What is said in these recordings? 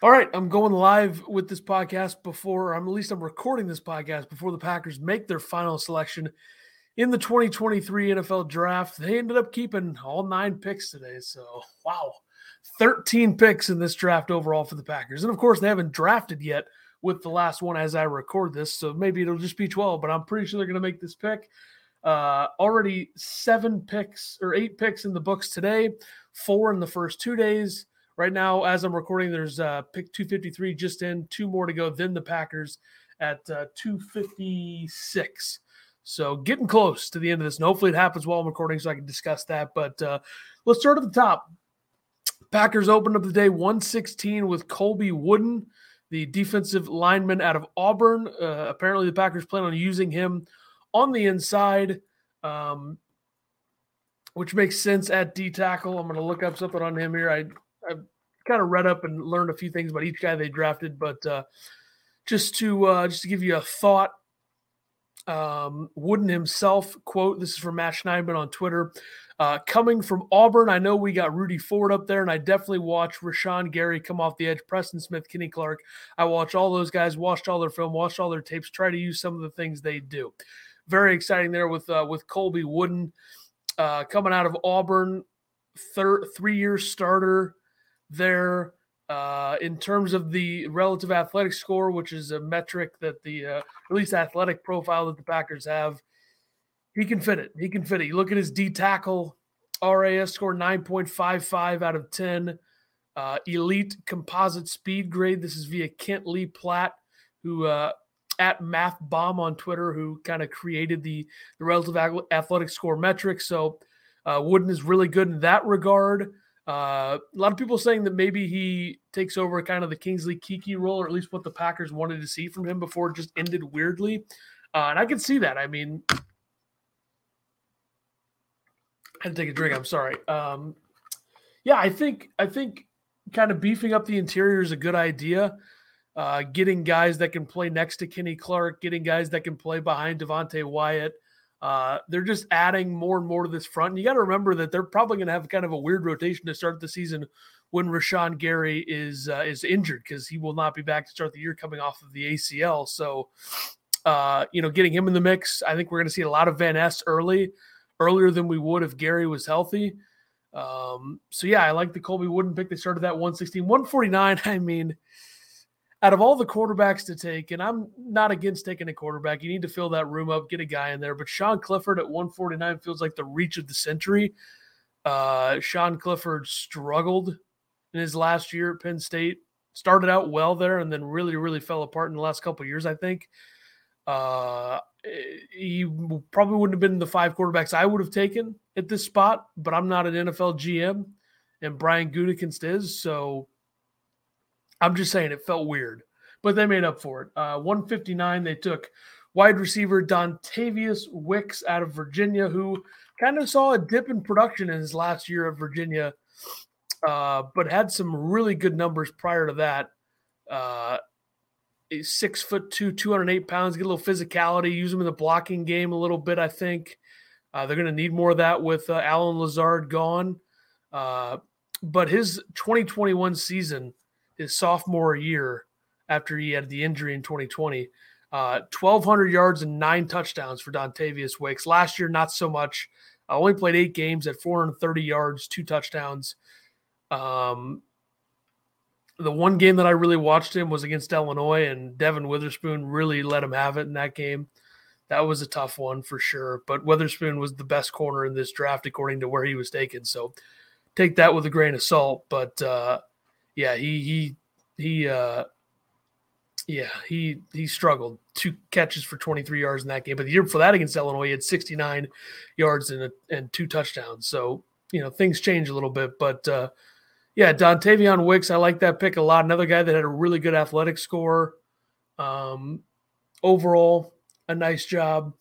All right, I'm going live with this podcast before, I'm at least I'm recording this podcast before the Packers make their final selection in the 2023 NFL draft. They ended up keeping all nine picks today. So, wow, 13 picks in this draft overall for the Packers. And of course, they haven't drafted yet with the last one as I record this. So maybe it'll just be 12, but I'm pretty sure they're going to make this pick. Uh, already seven picks or eight picks in the books today, four in the first two days. Right now, as I'm recording, there's uh, pick 253 just in, two more to go. Then the Packers at uh, 256. So getting close to the end of this. And hopefully it happens while I'm recording so I can discuss that. But uh, let's start at the top. Packers opened up the day 116 with Colby Wooden, the defensive lineman out of Auburn. Uh, apparently, the Packers plan on using him on the inside, um, which makes sense at D tackle. I'm going to look up something on him here. I I've kind of read up and learned a few things about each guy they drafted, but uh, just to uh, just to give you a thought, um, Wooden himself quote. This is from Matt Schneidman on Twitter. Uh, coming from Auburn, I know we got Rudy Ford up there, and I definitely watched Rashan Gary come off the edge, Preston Smith, Kenny Clark. I watched all those guys, watched all their film, watched all their tapes, try to use some of the things they do. Very exciting there with uh, with Colby Wooden uh, coming out of Auburn, third three year starter there. Uh, in terms of the relative athletic score, which is a metric that the uh, at least athletic profile that the Packers have, he can fit it. He can fit it. You look at his D tackle RAS score 9.55 out of 10. Uh, elite composite speed grade. This is via Kent Lee Platt, who uh, at Math Bomb on Twitter, who kind of created the, the relative athletic score metric. So uh, Wooden is really good in that regard. Uh, a lot of people saying that maybe he takes over kind of the Kingsley Keke role, or at least what the Packers wanted to see from him before it just ended weirdly. Uh, and I can see that. I mean, I had to take a drink. I'm sorry. Um, yeah, I think I think kind of beefing up the interior is a good idea. Uh, getting guys that can play next to Kenny Clark, getting guys that can play behind Devonte Wyatt. Uh, they're just adding more and more to this front. And you got to remember that they're probably going to have kind of a weird rotation to start the season when Rashan Gary is uh, is injured because he will not be back to start the year coming off of the ACL. So, uh, you know, getting him in the mix, I think we're going to see a lot of Van Ness early, earlier than we would if Gary was healthy. Um, so yeah, I like the Colby Wooden pick. They started that 116, 149. I mean, out of all the quarterbacks to take, and I'm not against taking a quarterback, you need to fill that room up, get a guy in there. But Sean Clifford at 149 feels like the reach of the century. Uh, Sean Clifford struggled in his last year at Penn State. Started out well there, and then really, really fell apart in the last couple years. I think uh, he probably wouldn't have been the five quarterbacks I would have taken at this spot. But I'm not an NFL GM, and Brian Gutekunst is so I'm just saying it felt weird, but they made up for it. Uh, 159, they took wide receiver Dontayvion Wicks out of Virginia, who kind of saw a dip in production in his last year at Virginia, uh, but had some really good numbers prior to that. Uh, six foot two, 208 pounds, get a little physicality, use him in the blocking game a little bit, I think. Uh, they're going to need more of that with uh, Allen Lazard gone. Uh, but his 2021 season – his sophomore year after he had the injury in 2020. Uh, 1,200 yards and nine touchdowns for Dontayvion Wicks. Last year, not so much. I only played eight games at 430 yards, two touchdowns. Um, the one game that I really watched him was against Illinois, and Devon Witherspoon really let him have it in that game. That was a tough one for sure. But Witherspoon was the best corner in this draft according to where he was taken. So take that with a grain of salt. But uh, yeah, he he he uh yeah, he he struggled. Two catches for 23 yards in that game. But the year before that against Illinois, he had 69 yards and a, and two touchdowns. So, you know, things change a little bit. But uh yeah, Dontayvion Wicks, I like that pick a lot. Another guy that had a really good athletic score. Um overall, a nice job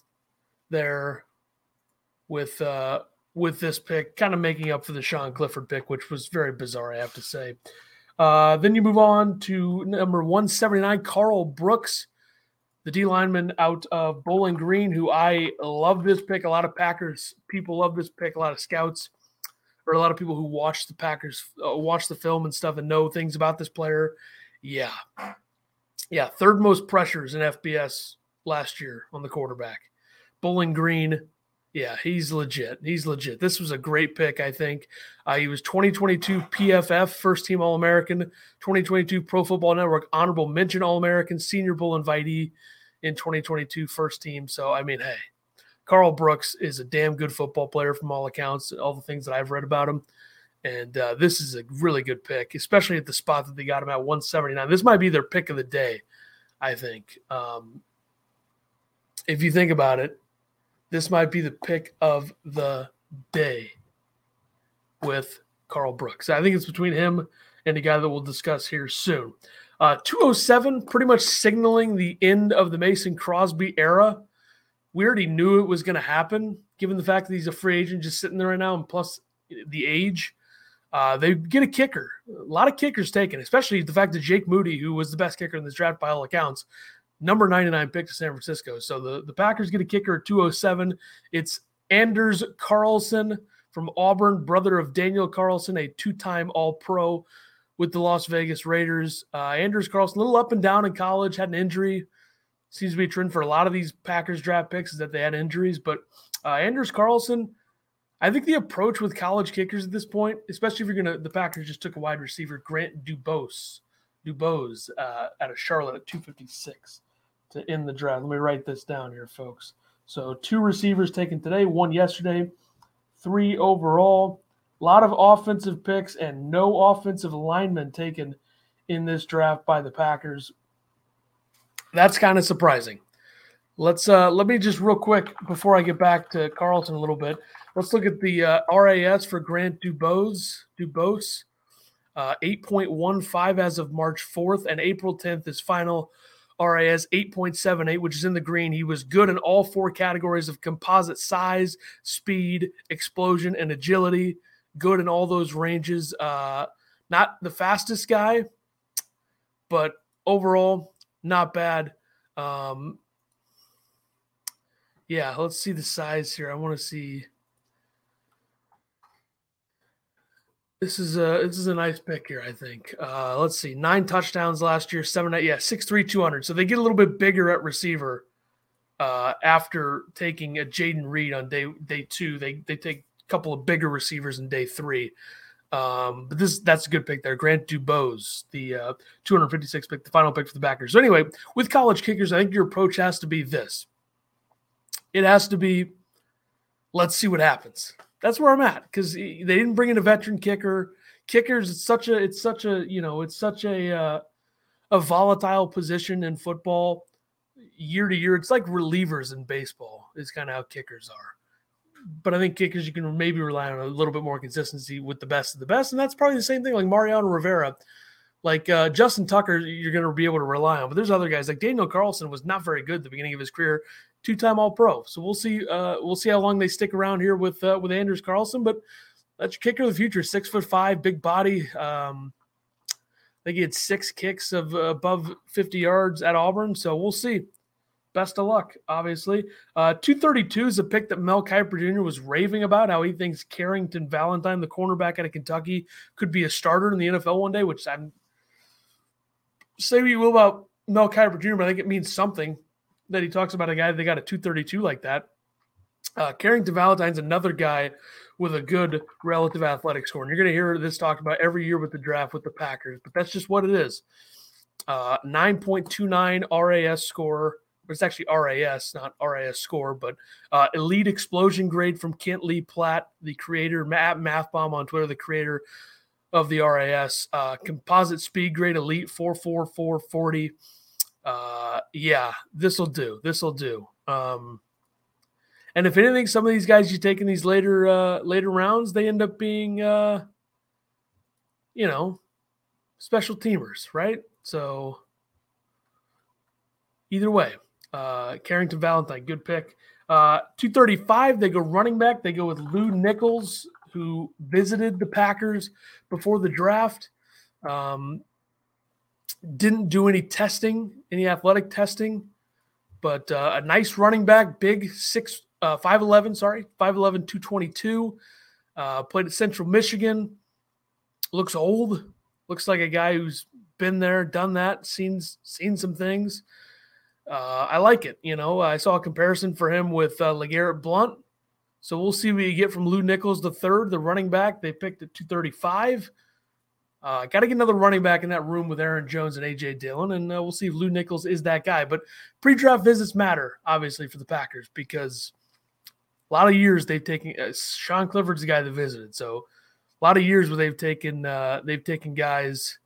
there with uh with this pick, kind of making up for the Sean Clifford pick, which was very bizarre, I have to say. Uh, then you move on to number 179, Carl Brooks, the D lineman out of Bowling Green, who I love this pick. A lot of Packers people love this pick. A lot of scouts or a lot of people who watch the Packers, uh, watch the film and stuff and know things about this player. Yeah. Yeah. Third most pressures in FBS last year on the quarterback. Bowling Green. Yeah, he's legit. He's legit. This was a great pick, I think. Uh, he was 2022 PFF first team All American, 2022 Pro Football Network honorable mention All American, Senior Bowl invitee in 2022 first team. So, I mean, hey, Carl Brooks is a damn good football player from all accounts, all the things that I've read about him. And uh, this is a really good pick, especially at the spot that they got him at 179. This might be their pick of the day, I think. Um, if you think about it, this might be the pick of the day with Carl Brooks. I think it's between him and a guy that we'll discuss here soon. Uh, 207, pretty much signaling the end of the Mason Crosby era. We already knew it was going to happen, given the fact that he's a free agent just sitting there right now, and plus the age. Uh, they get a kicker. A lot of kickers taken, especially the fact that Jake Moody, who was the best kicker in this draft by all accounts, number 99 pick to San Francisco. So the, the Packers get a kicker at 207. It's Anders Carlson from Auburn, brother of Daniel Carlson, a two time All Pro with the Las Vegas Raiders. Uh, Anders Carlson, a little up and down in college, had an injury. Seems to be a trend for a lot of these Packers draft picks is that they had injuries. But uh, Anders Carlson, I think the approach with college kickers at this point, especially if you're going to, the Packers just took a wide receiver, Grant Dubose, Dubose uh, out of Charlotte at 256 to end the draft. Let me write this down here, folks. So two receivers taken today, one yesterday, three overall. A lot of offensive picks and no offensive linemen taken in this draft by the Packers. That's kind of surprising. Let's uh let me just real quick before I get back to Carlson a little bit. Let's look at the uh, RAS for Grant Dubose. Dubose, uh, 8.15 as of March 4th, and April 10th is final RAS 8.78, which is in the green. He was good in all four categories of composite size, speed, explosion, and agility. Good in all those ranges. Uh, not the fastest guy, but overall, not bad. Um, yeah, let's see the size here. I want to see. This is a this is a nice pick here, I think. Uh, let's see, nine touchdowns last year, seven yeah, six three two hundred. So they get a little bit bigger at receiver uh, after taking a Jayden Reed on day day two. They they take a couple of bigger receivers in day three. Um, but this that's a good pick there. Grant Dubose, the uh, 256 pick, the final pick for the Packers. So anyway, with college kickers, I think your approach has to be this. It has to be, let's see what happens that's where I'm at because they didn't bring in a veteran kicker. Kickers, it's such a, it's such a, you know, it's such a, uh, a volatile position in football year to year. It's like relievers in baseball. Is kind of how kickers are. But I think kickers you can maybe rely on a little bit more consistency with the best of the best, and that's probably the same thing like Mariano Rivera. Like uh, Justin Tucker, you're going to be able to rely on, but there's other guys like Daniel Carlson was not very good at the beginning of his career two-time All-Pro. So we'll see. Uh, we'll see how long they stick around here with uh, with Anders Carlson. But that's your kicker of the future. Six foot five, big body. Um, I think he had six kicks of uh, above 50 yards at Auburn. So we'll see. Best of luck, obviously. Uh, 232 is a pick that Mel Kiper Jr. was raving about, how he thinks Carrington Valentine, the cornerback out of Kentucky, could be a starter in the NFL one day, which I'm say what you will about Mel Kiper Jr., but I think it means something that he talks about a guy they got a 232 like that. Uh, Carrington Valentine's another guy with a good relative athletic score. And you're going to hear this talked about every year with the draft with the Packers, but that's just what it is. Uh, 9.29 RAS score. It's actually RAS, not RAS score, but uh, elite explosion grade from Kent Lee Platt, the creator, Matt Mathbomb on Twitter, the creator of the RAS. Uh, composite speed grade elite 44440 uh, yeah, this will do. This will do. Um, and if anything, some of these guys you take in these later uh, later rounds, they end up being, uh, you know, special teamers, right? So either way, uh, Carrington Valentine, good pick. Uh, 235, they go running back. They go with Lew Nichols, who visited the Packers before the draft. Um, didn't do any testing, any athletic testing, but uh, a nice running back, big six, uh, 5'11, sorry, 5'11, 222. Uh, played at Central Michigan. Looks old. Looks like a guy who's been there, done that, seen seen some things. Uh, I like it. You know, I saw a comparison for him with uh, LeGarrette Blunt. So we'll see what you get from Lew Nichols, the third, the running back. They picked at 235. Uh, Got to get another running back in that room with Aaron Jones and AJ Dillon, and uh, we'll see if Lew Nichols is that guy. But pre-draft visits matter, obviously, for the Packers because a lot of years they've taken. Uh, Sean Clifford's the guy that visited, so a lot of years where they've taken uh, they've taken guys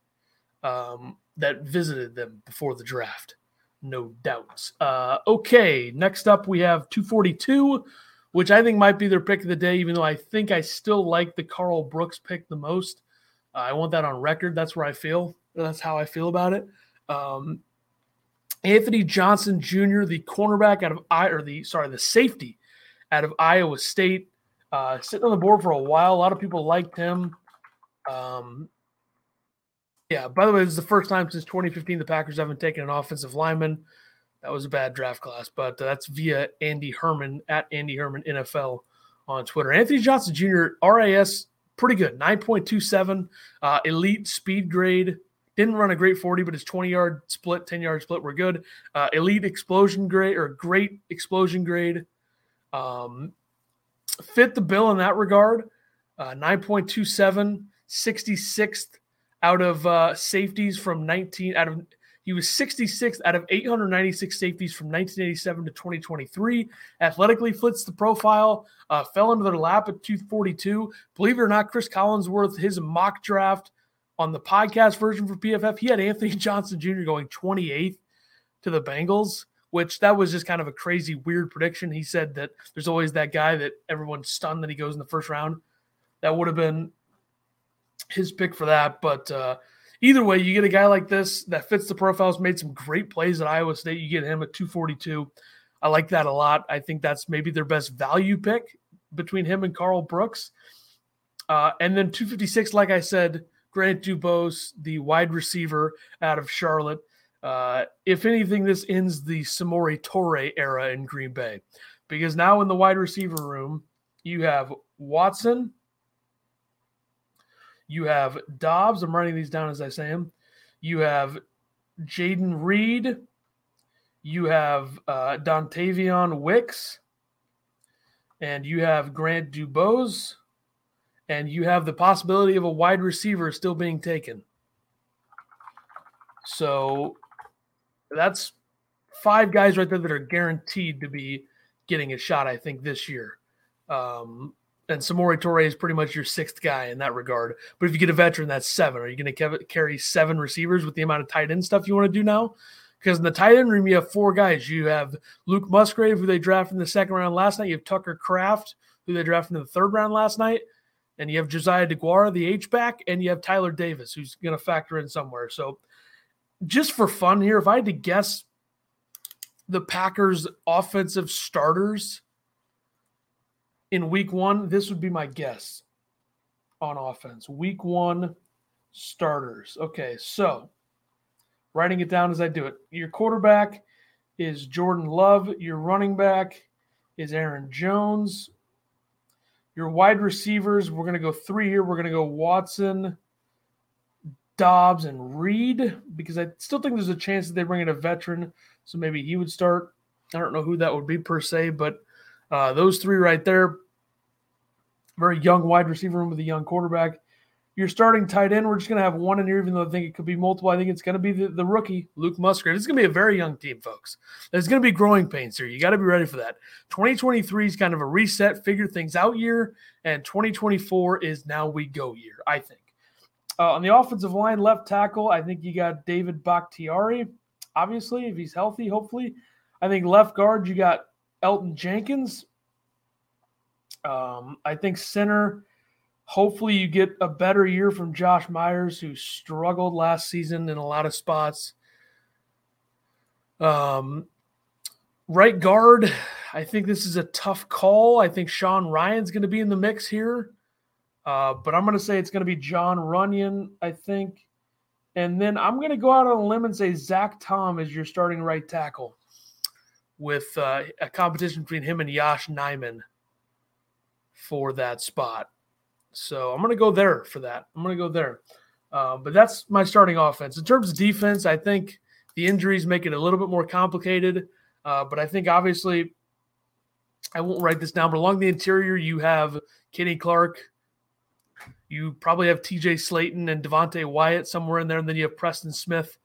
um, that visited them before the draft, no doubt. Uh, okay, next up we have 242, which I think might be their pick of the day, even though I think I still like the Carl Brooks pick the most. Uh, I want that on record. That's where I feel. That's how I feel about it. Um, Anthony Johnson Jr., the cornerback out of I or the sorry, the safety out of Iowa State, uh, sitting on the board for a while. A lot of people liked him. Um, yeah. By the way, this is the first time since 2015 the Packers haven't taken an offensive lineman. That was a bad draft class, but uh, that's via Andy Herman at Andy Herman NFL on Twitter. Anthony Johnson Jr. RAS pretty good. 9.27, uh, elite speed grade. Didn't run a great 40, but his 20 yard split, 10 yard split were good. Uh, elite explosion grade or great explosion grade. Um, fit the bill in that regard. Uh, 9.27, 66th out of uh, safeties from 19 out of he was 66th out of 896 safeties from 1987 to 2023. Athletically fits the profile, uh, fell into their lap at 242. Believe it or not, Chris Collinsworth, his mock draft on the podcast version for PFF, he had Anthony Johnson Jr. going 28th to the Bengals, which that was just kind of a crazy, weird prediction. He said that there's always that guy that everyone's stunned that he goes in the first round. That would have been his pick for that. But uh, either way, you get a guy like this that fits the profiles, made some great plays at Iowa State. You get him at 242. I like that a lot. I think that's maybe their best value pick between him and Carl Brooks. Uh, and then 256, like I said, Grant Dubose, the wide receiver out of Charlotte. Uh, if anything, this ends the Samori Toure era in Green Bay because now in the wide receiver room, you have Watson, you have Dobbs. I'm writing these down as I say them. You have Jayden Reed. You have uh, Dontayvion Wicks. And you have Grant Dubose. And you have the possibility of a wide receiver still being taken. So that's five guys right there that are guaranteed to be getting a shot, I think, this year. Um, and Samori Toure is pretty much your sixth guy in that regard. But if you get a veteran, that's seven. Are you going to carry seven receivers with the amount of tight end stuff you want to do now? Because in the tight end room, you have four guys. You have Luke Musgrave, who they drafted in the second round last night. You have Tucker Kraft, who they drafted in the third round last night. And you have Josiah DeGuara, the H back, and you have Tyler Davis, who's going to factor in somewhere. So, just for fun here, if I had to guess the Packers' offensive starters in week one, this would be my guess on offense. Week one starters. Okay, so writing it down as I do it. Your quarterback is Jordan Love. Your running back is Aaron Jones. Your wide receivers, we're going to go three here. We're going to go Watson, Dobbs, and Reed because I still think there's a chance that they bring in a veteran. So maybe he would start. I don't know who that would be per se, but uh, those three right there, very young wide receiver room with a young quarterback. You're starting tight end. We're just going to have one in here, even though I think it could be multiple. I think it's going to be the, the rookie, Luke Musgrave. It's going to be a very young team, folks. There's going to be growing pains here. You got to be ready for that. 2023 is kind of a reset, figure things out year, and 2024 is now we go year, I think. Uh, on the offensive line, left tackle, I think you got David Bakhtiari, obviously, if he's healthy, hopefully. I think left guard, you got Elgton Jenkins. Um, I think center, hopefully you get a better year from Josh Myers, who struggled last season in a lot of spots. Um, right guard, I think this is a tough call. I think Sean Rhyan's going to be in the mix here. Uh, but I'm going to say it's going to be Jon Runyan, I think. And then I'm going to go out on a limb and say Zach Tom is your starting right tackle with uh, a competition between him and Yosh Nijman for that spot. So I'm going to go there for that. I'm going to go there. Uh, but that's my starting offense. In terms of defense, I think the injuries make it a little bit more complicated. Uh, but I think obviously, I won't write this down, but along the interior, you have Kenny Clark. You probably have TJ Slaton and Devonte Wyatt somewhere in there. And then you have Preston Smith,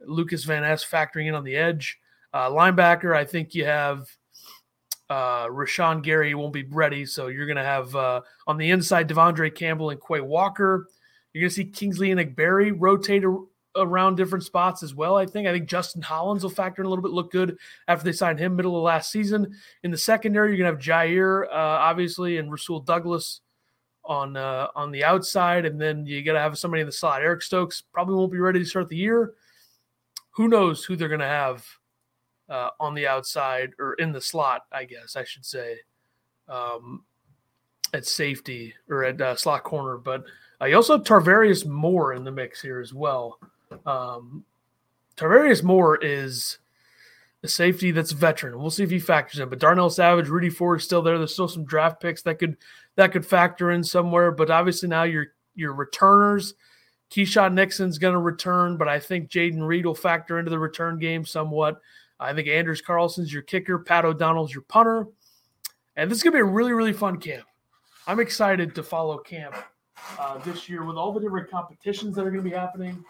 Lucas Van Ness factoring in on the edge. Uh, linebacker, I think you have uh, Rashan Gary won't be ready. So you're going to have uh, on the inside De'Vondre Campbell and Quay Walker. You're going to see Kingsley Enagbare rotate around different spots as well. I think. I think Justin Hollins will factor in a little bit, look good after they signed him middle of last season. In the secondary, you're gonna have Jaire, uh, obviously, and Rasul Douglas on uh, on the outside, and then you got to have somebody in the slot. Eric Stokes probably won't be ready to start the year. Who knows who they're gonna have uh, on the outside or in the slot? I guess I should say. Um, at safety or at uh, slot corner, but uh, you also have Tarvarius Moore in the mix here as well. Um, Tarvarius Moore is a safety that's veteran. We'll see if he factors in. But Darnell Savage, Rudy Ford is still there. There's still some draft picks that could that could factor in somewhere. But obviously now your your returners, Keisean Nixon's going to return, but I think Jayden Reed will factor into the return game somewhat. I think Anders Carlson's your kicker, Pat O'Donnell's your punter, and this is going to be a really really fun camp. I'm excited to follow camp uh, this year with all the different competitions that are going to be happening.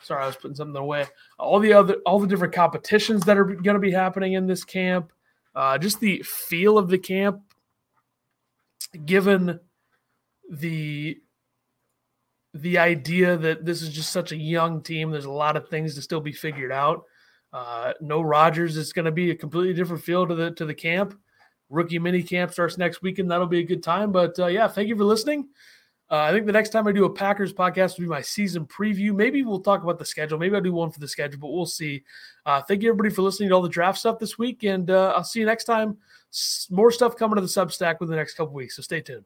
Sorry, I was putting something away. All the other, all the different competitions that are going to be happening in this camp. Uh, just the feel of the camp, given the the idea that this is just such a young team. There's a lot of things to still be figured out. Uh, no Rodgers is going to be a completely different feel to the to the camp. Rookie mini camp starts next weekend. That'll be a good time. But uh, yeah, thank you for listening. Uh, I think the next time I do a Packers podcast will be my season preview. Maybe we'll talk about the schedule. Maybe I'll do one for the schedule, but we'll see. Uh, thank you, everybody, for listening to all the draft stuff this week. And uh, I'll see you next time. S- more stuff coming to the Substack within the next couple weeks. So stay tuned.